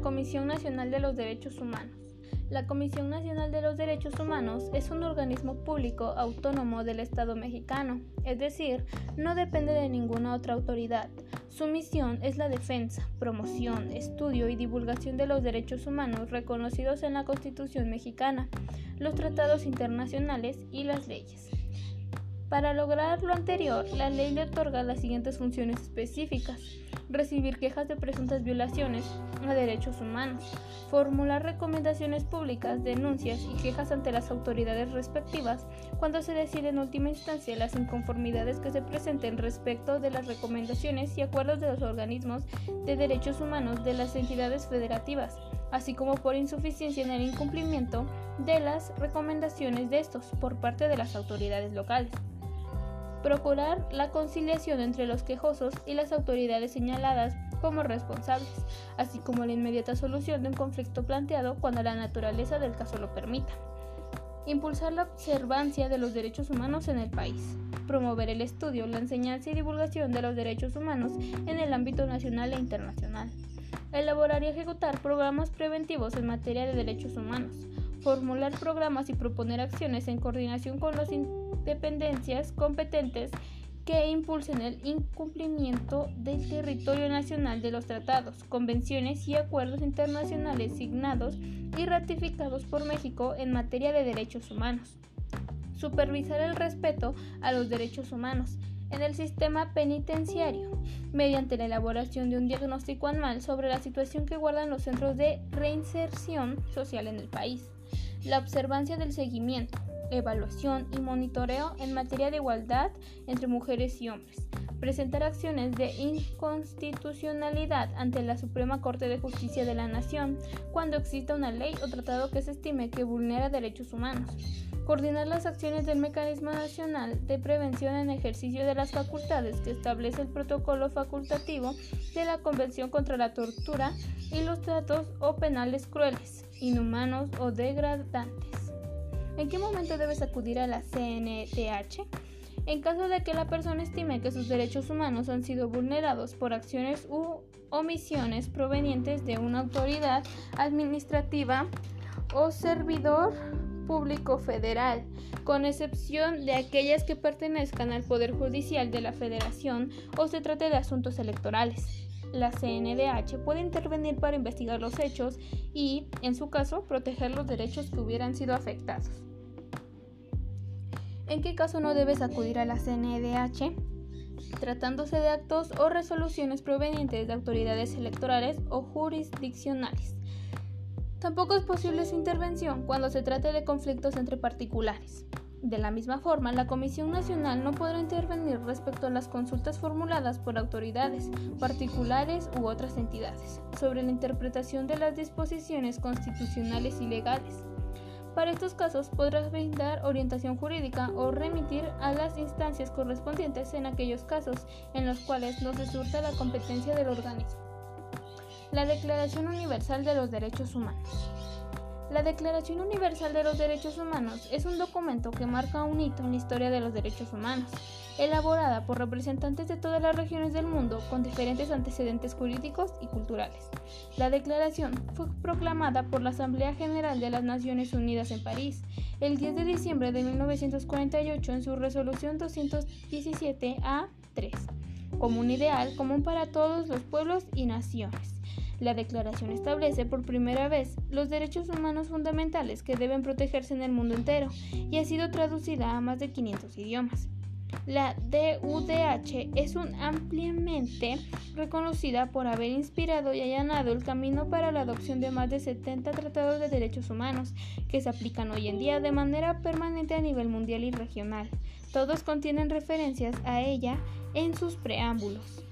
Comisión Nacional de los Derechos Humanos. La Comisión Nacional de los Derechos Humanos es un organismo público autónomo del Estado mexicano, es decir, no depende de ninguna otra autoridad. Su misión es la defensa, promoción, estudio y divulgación de los derechos humanos reconocidos en la Constitución mexicana, los tratados internacionales y las leyes. Para lograr lo anterior, la ley le otorga las siguientes funciones específicas. Recibir quejas de presuntas violaciones a derechos humanos, formular recomendaciones públicas, denuncias y quejas ante las autoridades respectivas cuando se decide en última instancia las inconformidades que se presenten respecto de las recomendaciones y acuerdos de los organismos de derechos humanos de las entidades federativas, así como por insuficiencia en el incumplimiento de las recomendaciones de estos por parte de las autoridades locales procurar la conciliación entre los quejosos y las autoridades señaladas como responsables, así como la inmediata solución de un conflicto planteado cuando la naturaleza del caso lo permita. Impulsar la observancia de los derechos humanos en el país. Promover el estudio, la enseñanza y divulgación de los derechos humanos en el ámbito nacional e internacional. Elaborar y ejecutar programas preventivos en materia de derechos humanos. Formular programas y proponer acciones en coordinación con los dependencias competentes que impulsen el incumplimiento del territorio nacional de los tratados, convenciones y acuerdos internacionales signados y ratificados por México en materia de derechos humanos. Supervisar el respeto a los derechos humanos en el sistema penitenciario, mediante la elaboración de un diagnóstico anual sobre la situación que guardan los centros de reinserción social en el país, la observancia del seguimiento, evaluación y monitoreo en materia de igualdad entre mujeres y hombres. Presentar acciones de inconstitucionalidad ante la Suprema Corte de Justicia de la Nación cuando exista una ley o tratado que se estime que vulnera derechos humanos. Coordinar las acciones del Mecanismo Nacional de Prevención en ejercicio de las facultades que establece el protocolo facultativo de la Convención contra la Tortura y los tratos o penales crueles, inhumanos o degradantes. ¿En qué momento debes acudir a la CNDH? En caso de que la persona estime que sus derechos humanos han sido vulnerados por acciones u omisiones provenientes de una autoridad administrativa o servidor público federal, con excepción de aquellas que pertenezcan al Poder Judicial de la Federación o se trate de asuntos electorales. La CNDH puede intervenir para investigar los hechos y, en su caso, proteger los derechos que hubieran sido afectados. ¿En qué caso no debes acudir a la CNDH? Tratándose de actos o resoluciones provenientes de autoridades electorales o jurisdiccionales. Tampoco es posible su intervención cuando se trate de conflictos entre particulares. De la misma forma, la Comisión Nacional no podrá intervenir respecto a las consultas formuladas por autoridades, particulares u otras entidades sobre la interpretación de las disposiciones constitucionales y legales. Para estos casos podrás brindar orientación jurídica o remitir a las instancias correspondientes en aquellos casos en los cuales no se surta la competencia del organismo. La Declaración Universal de los Derechos Humanos. La Declaración Universal de los Derechos Humanos es un documento que marca un hito en la historia de los derechos humanos, elaborada por representantes de todas las regiones del mundo con diferentes antecedentes jurídicos y culturales. La declaración fue proclamada por la Asamblea General de las Naciones Unidas en París el 10 de diciembre de 1948 en su resolución 217A3, como un ideal común para todos los pueblos y naciones. La declaración establece por primera vez los derechos humanos fundamentales que deben protegerse en el mundo entero y ha sido traducida a más de 500 idiomas. La DUDH es un ampliamente reconocida por haber inspirado y allanado el camino para la adopción de más de 70 tratados de derechos humanos que se aplican hoy en día de manera permanente a nivel mundial y regional. Todos contienen referencias a ella en sus preámbulos.